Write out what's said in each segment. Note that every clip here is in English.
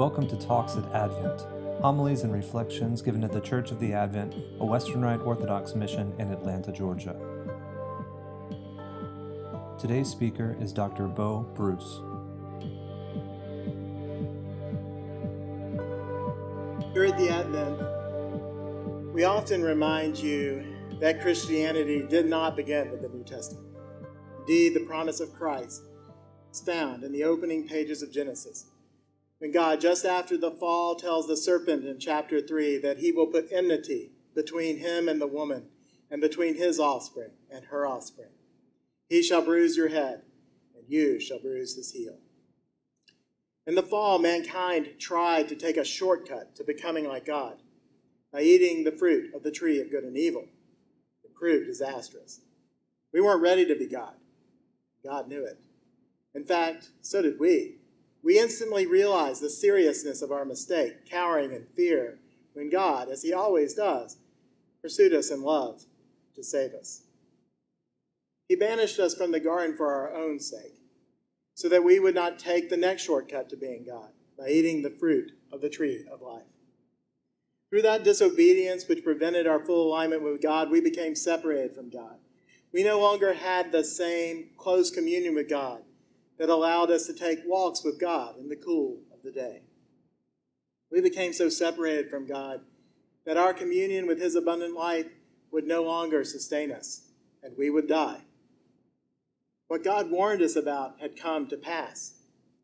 Welcome to Talks at Advent, homilies and reflections given at the Church of the Advent, a Western Rite Orthodox mission in Atlanta, Georgia. Today's speaker is Dr. Bo Bruce. At the Advent, we often remind you that Christianity did not begin with the New Testament. Indeed, the promise of Christ is found in the opening pages of Genesis when God, just after the fall, tells the serpent in chapter 3 that he will put enmity between him and the woman, and between his offspring and her offspring. He shall bruise your head, and you shall bruise his heel. In the fall, mankind tried to take a shortcut to becoming like God by eating the fruit of the tree of good and evil. It proved disastrous. We weren't ready to be God. God knew it. In fact, so did we. We instantly realize the seriousness of our mistake, cowering in fear, when God, as He always does, pursued us in love to save us. He banished us from the garden for our own sake, so that we would not take the next shortcut to being God by eating the fruit of the tree of life. Through that disobedience, which prevented our full alignment with God, we became separated from God. We no longer had the same close communion with God that allowed us to take walks with God in the cool of the day. We became so separated from God that our communion with His abundant life would no longer sustain us, and we would die. What God warned us about had come to pass.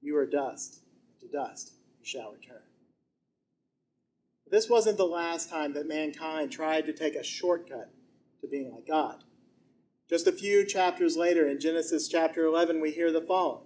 You are dust, to dust you shall return. But this wasn't the last time that mankind tried to take a shortcut to being like God. Just a few chapters later, in Genesis chapter 11, we hear the following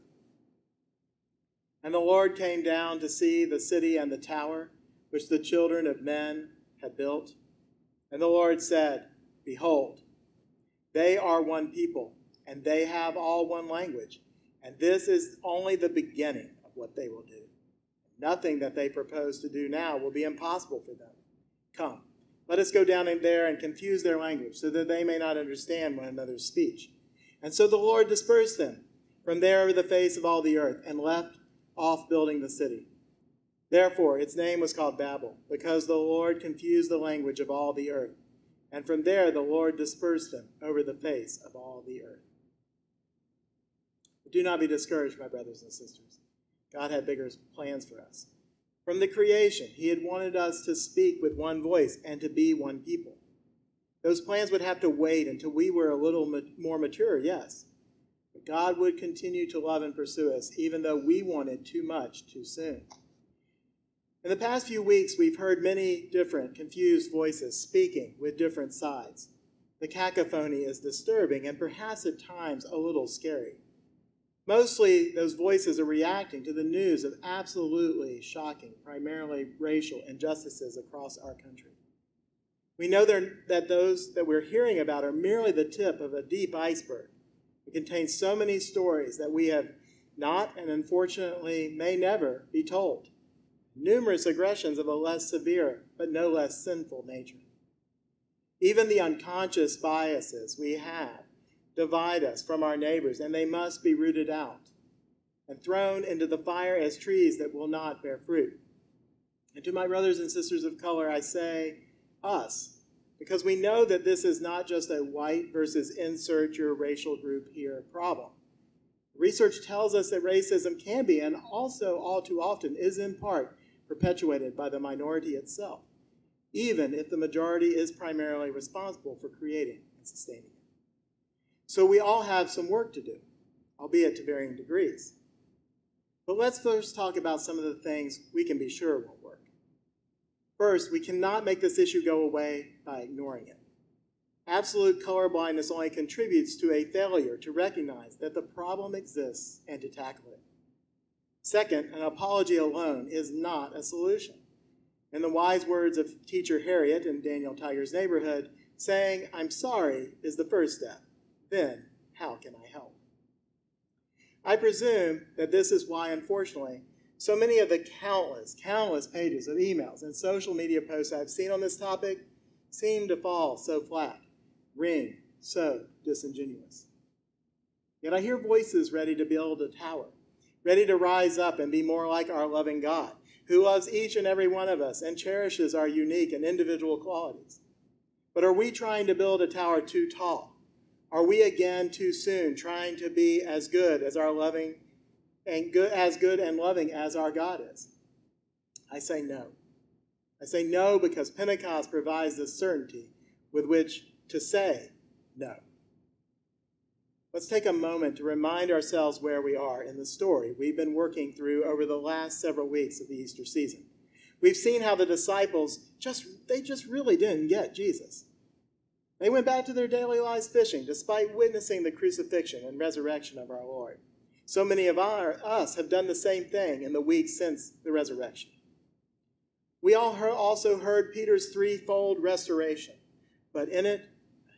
And the Lord came down to see the city and the tower which the children of men had built. And the Lord said, Behold, they are one people, and they have all one language. And this is only the beginning of what they will do. Nothing that they propose to do now will be impossible for them. Come let us go down in there and confuse their language, so that they may not understand one another's speech. And so the Lord dispersed them from there over the face of all the earth, and left off building the city. Therefore, its name was called Babel, because the Lord confused the language of all the earth. And from there the Lord dispersed them over the face of all the earth. But do not be discouraged, my brothers and sisters. God had bigger plans for us. From the creation, He had wanted us to speak with one voice and to be one people. Those plans would have to wait until we were a little more mature, yes. God would continue to love and pursue us, even though we wanted too much too soon. In the past few weeks, we've heard many different, confused voices speaking with different sides. The cacophony is disturbing and perhaps at times a little scary. Mostly, those voices are reacting to the news of absolutely shocking, primarily racial injustices across our country. We know that those that we're hearing about are merely the tip of a deep iceberg. It contains so many stories that we have not and unfortunately may never be told. Numerous aggressions of a less severe but no less sinful nature. Even the unconscious biases we have divide us from our neighbors, and they must be rooted out and thrown into the fire as trees that will not bear fruit. And to my brothers and sisters of color, I say, us, because we know that this is not just a white versus insert your racial group here problem. Research tells us that racism can be, and also all too often is in part, perpetuated by the minority itself, even if the majority is primarily responsible for creating and sustaining it. So we all have some work to do, albeit to varying degrees. But let's first talk about some of the things we can be sure won't work. First, we cannot make this issue go away by ignoring it. Absolute colorblindness only contributes to a failure to recognize that the problem exists and to tackle it. Second, an apology alone is not a solution. In the wise words of teacher Harriet in Daniel Tiger's neighborhood, saying, I'm sorry is the first step. Then, how can I help? I presume that this is why, unfortunately, so many of the countless, countless pages of emails and social media posts I've seen on this topic seem to fall so flat, ring so disingenuous. Yet I hear voices ready to build a tower, ready to rise up and be more like our loving God, who loves each and every one of us and cherishes our unique and individual qualities. But are we trying to build a tower too tall? Are we again too soon trying to be as good as our loving and good as good and loving as our God is? I say no. I say no because Pentecost provides the certainty with which to say no. Let's take a moment to remind ourselves where we are in the story we've been working through over the last several weeks of the Easter season. We've seen how the disciples just they just really didn't get Jesus. They went back to their daily lives fishing despite witnessing the crucifixion and resurrection of our Lord. So many of our, us have done the same thing in the weeks since the resurrection. We all heard, also heard Peter's threefold restoration, but in it,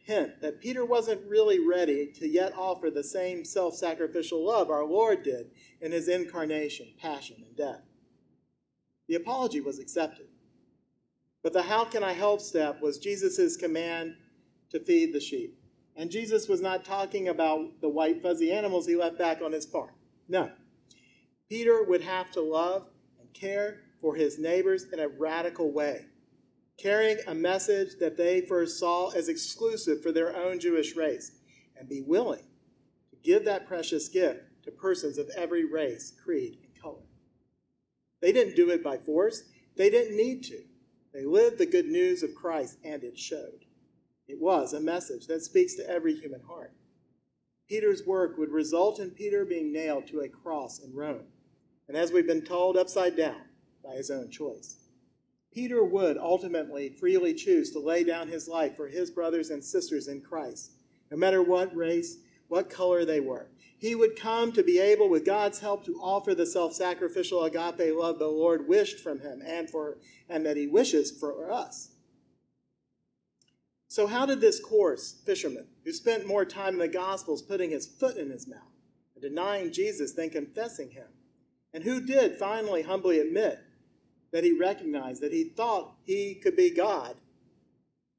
hint that Peter wasn't really ready to yet offer the same self sacrificial love our Lord did in his incarnation, passion, and death. The apology was accepted. But the how can I help step was Jesus' command to feed the sheep. And Jesus was not talking about the white fuzzy animals he left back on his farm. No. Peter would have to love and care for his neighbors in a radical way, carrying a message that they first saw as exclusive for their own Jewish race, and be willing to give that precious gift to persons of every race, creed, and color. They didn't do it by force, they didn't need to. They lived the good news of Christ, and it showed. It was a message that speaks to every human heart. Peter's work would result in Peter being nailed to a cross in Rome, and as we've been told, upside down by his own choice. Peter would ultimately freely choose to lay down his life for his brothers and sisters in Christ, no matter what race, what color they were. He would come to be able, with God's help, to offer the self sacrificial agape love the Lord wished from him and, for, and that he wishes for us. So, how did this coarse fisherman, who spent more time in the Gospels putting his foot in his mouth and denying Jesus than confessing him, and who did finally humbly admit that he recognized that he thought he could be God,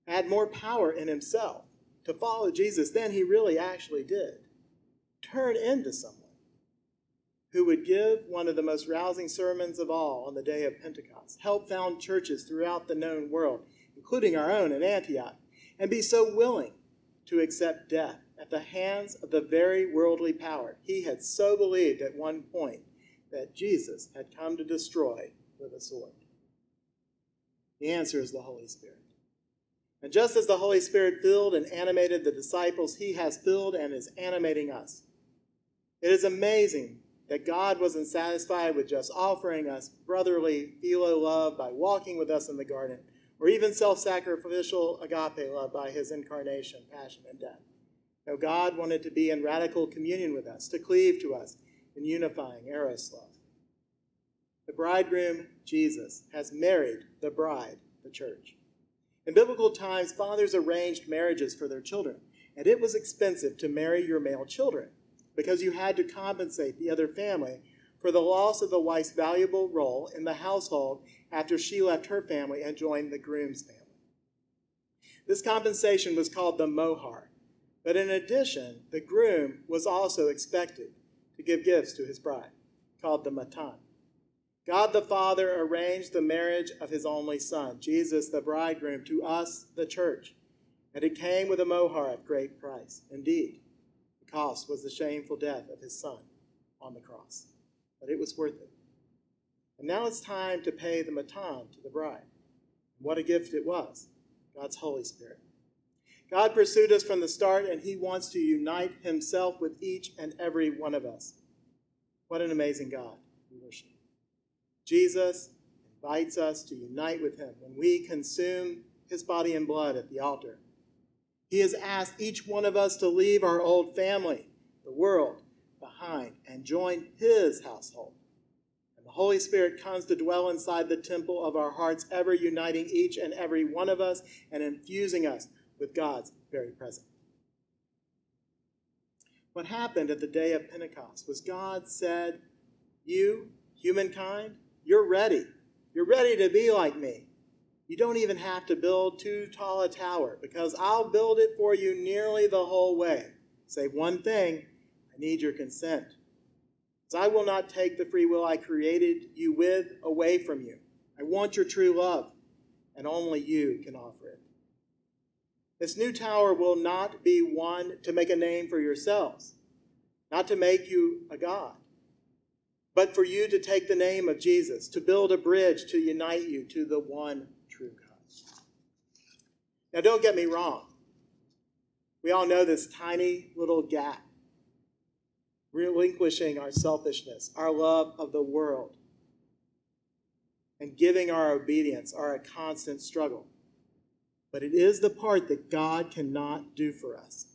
had more power in himself to follow Jesus than he really actually did. Turn into someone who would give one of the most rousing sermons of all on the day of Pentecost, help found churches throughout the known world, including our own in Antioch, and be so willing to accept death at the hands of the very worldly power he had so believed at one point that Jesus had come to destroy with a sword? The answer is the Holy Spirit. And just as the Holy Spirit filled and animated the disciples, he has filled and is animating us. It is amazing that God wasn't satisfied with just offering us brotherly philo love by walking with us in the garden, or even self sacrificial agape love by his incarnation, passion, and death. No, God wanted to be in radical communion with us, to cleave to us in unifying eros love. The bridegroom, Jesus, has married the bride, the church. In biblical times, fathers arranged marriages for their children, and it was expensive to marry your male children because you had to compensate the other family for the loss of the wife's valuable role in the household after she left her family and joined the groom's family. This compensation was called the mohar, but in addition, the groom was also expected to give gifts to his bride, called the matan. God the Father arranged the marriage of his only Son, Jesus the bridegroom, to us, the church, and it came with a mohar of great price. Indeed, the cost was the shameful death of his Son on the cross, but it was worth it. And now it's time to pay the matan to the bride. What a gift it was God's Holy Spirit. God pursued us from the start, and he wants to unite himself with each and every one of us. What an amazing God we worship. Jesus invites us to unite with him when we consume his body and blood at the altar. He has asked each one of us to leave our old family, the world, behind and join his household, And the Holy Spirit comes to dwell inside the temple of our hearts, ever uniting each and every one of us and infusing us with God's very presence. What happened at the day of Pentecost was God said, You, humankind, you're ready. You're ready to be like me. You don't even have to build too tall a tower because I'll build it for you nearly the whole way. Say one thing I need your consent. I will not take the free will I created you with away from you. I want your true love, and only you can offer it. This new tower will not be one to make a name for yourselves, not to make you a God, but for you to take the name of Jesus, to build a bridge to unite you to the one true God. Now, don't get me wrong. We all know this tiny little gap, relinquishing our selfishness, our love of the world, and giving our obedience are a constant struggle. But it is the part that God cannot do for us.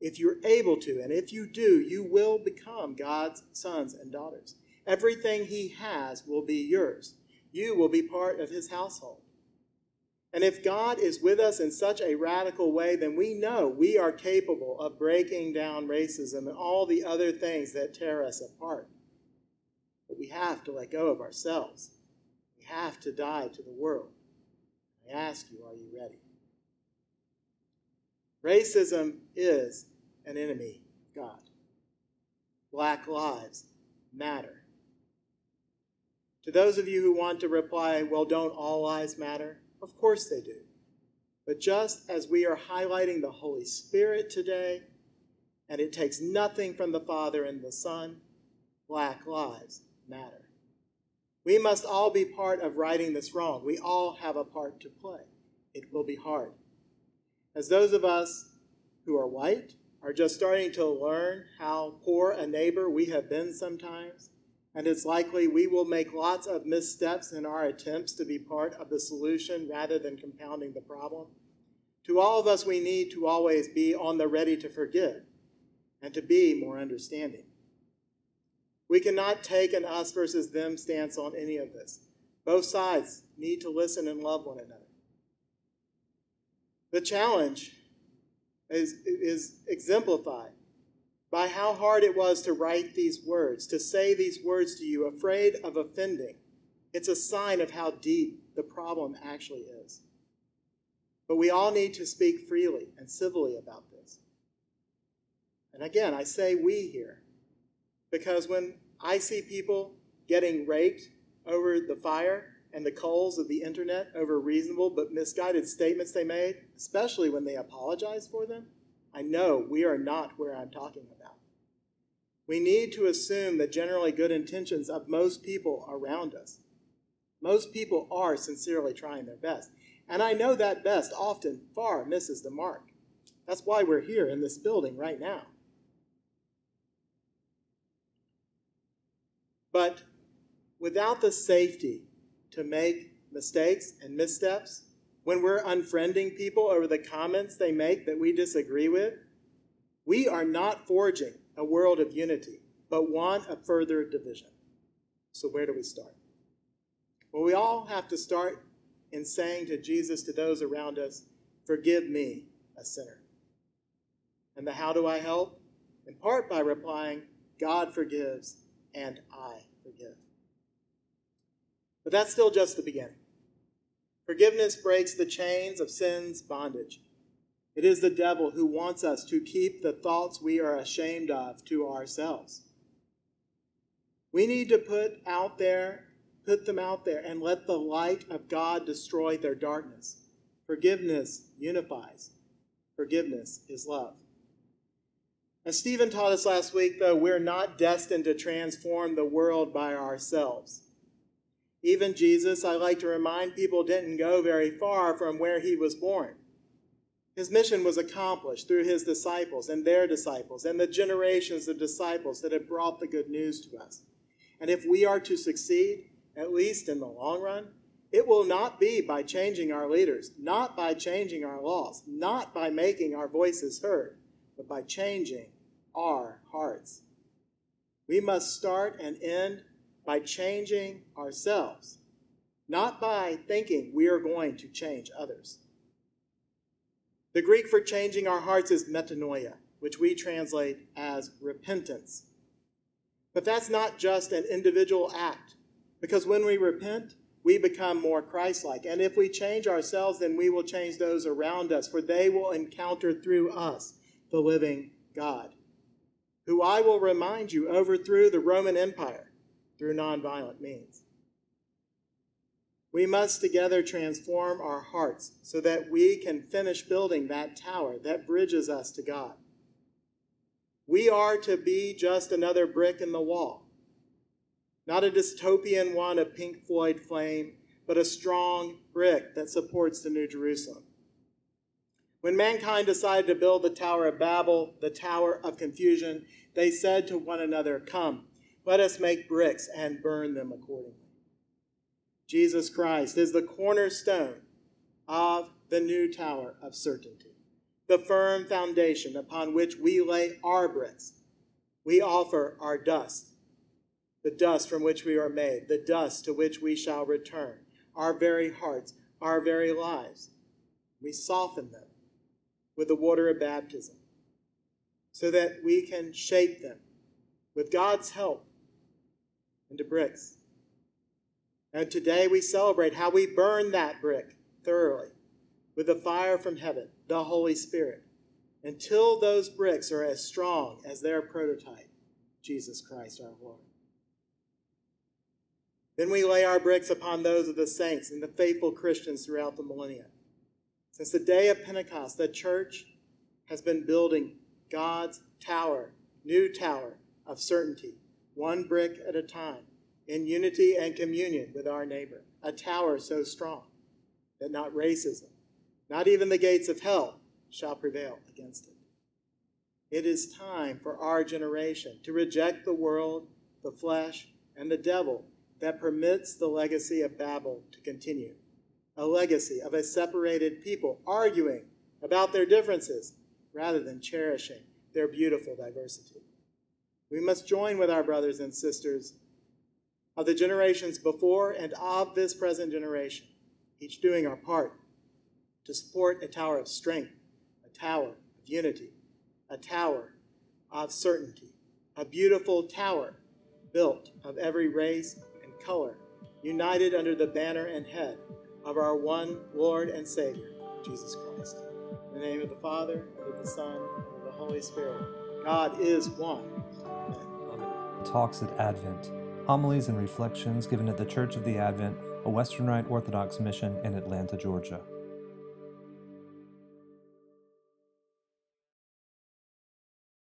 If you're able to, and if you do, you will become God's sons and daughters. Everything He has will be yours. You will be part of His household. And if God is with us in such a radical way, then we know we are capable of breaking down racism and all the other things that tear us apart. But we have to let go of ourselves. We have to die to the world. I ask you, are you ready? Racism is an enemy God. Black lives matter. To those of you who want to reply, well, don't all lives matter? Of course they do. But just as we are highlighting the Holy Spirit today, and it takes nothing from the Father and the Son, black lives matter. We must all be part of righting this wrong. We all have a part to play. It will be hard. As those of us who are white are just starting to learn how poor a neighbor we have been sometimes, and it's likely we will make lots of missteps in our attempts to be part of the solution rather than compounding the problem. To all of us, we need to always be on the ready to forgive and to be more understanding. We cannot take an us versus them stance on any of this. Both sides need to listen and love one another. The challenge is, is exemplified by how hard it was to write these words, to say these words to you, afraid of offending. It's a sign of how deep the problem actually is. But we all need to speak freely and civilly about this. And again, I say we here because when I see people getting raked over the fire and the coals of the internet over reasonable but misguided statements they made, especially when they apologize for them, I know we are not where I'm talking about. We need to assume the generally good intentions of most people around us. Most people are sincerely trying their best. And I know that best often far misses the mark. That's why we're here in this building right now. But without the safety to make mistakes and missteps, when we're unfriending people over the comments they make that we disagree with, we are not forging a world of unity, but one of further division. So, where do we start? Well, we all have to start in saying to Jesus, to those around us, Forgive me, a sinner. And the how do I help? In part by replying, God forgives and I forgive. But that's still just the beginning. Forgiveness breaks the chains of sin's bondage. It is the devil who wants us to keep the thoughts we are ashamed of to ourselves. We need to put out there, put them out there, and let the light of God destroy their darkness. Forgiveness unifies. Forgiveness is love. As Stephen taught us last week, though, we're not destined to transform the world by ourselves. Even Jesus, I like to remind people, didn't go very far from where he was born. His mission was accomplished through his disciples and their disciples and the generations of disciples that have brought the good news to us. And if we are to succeed, at least in the long run, it will not be by changing our leaders, not by changing our laws, not by making our voices heard, but by changing our hearts. We must start and end by changing ourselves, not by thinking we are going to change others. The Greek for changing our hearts is metanoia, which we translate as repentance. But that's not just an individual act, because when we repent, we become more Christ like. And if we change ourselves, then we will change those around us, for they will encounter through us the living God, who I will remind you overthrew the Roman Empire through nonviolent means. We must together transform our hearts so that we can finish building that tower that bridges us to God. We are to be just another brick in the wall not a dystopian one of Pink Floyd flame, but a strong brick that supports the New Jerusalem. When mankind decided to build the Tower of Babel, the Tower of Confusion, they said to one another, Come, let us make bricks and burn them accordingly. Jesus Christ is the cornerstone of the new tower of certainty, the firm foundation upon which we lay our bricks. We offer our dust the dust from which we are made, the dust to which we shall return, our very hearts, our very lives. We soften them with the water of baptism so that we can shape them with God's help into bricks. And today we celebrate how we burn that brick thoroughly with the fire from heaven, the Holy Spirit, until those bricks are as strong as their prototype, Jesus Christ our Lord. Then we lay our bricks upon those of the saints and the faithful Christians throughout the millennia. Since the day of Pentecost, the church has been building God's tower, new tower of certainty, one brick at a time, in unity and communion with our neighbor. A tower so strong that not racism, not even the gates of hell shall prevail against it. It is time for our generation to reject the world, the flesh, and the devil that permits the legacy of Babel to continue. A legacy of a separated people arguing about their differences rather than cherishing their beautiful diversity. We must join with our brothers and sisters of the generations before and of this present generation, each doing our part to support a tower of strength, a tower of unity, a tower of certainty, a beautiful tower built of every race and color, united under the banner and head of our one Lord and Savior, Jesus Christ. In the name of the Father, and of the Son, and of the Holy Spirit. God is one. Talks at Advent. Homilies and reflections given at the Church of the Advent, a Western Rite Orthodox mission in Atlanta, Georgia.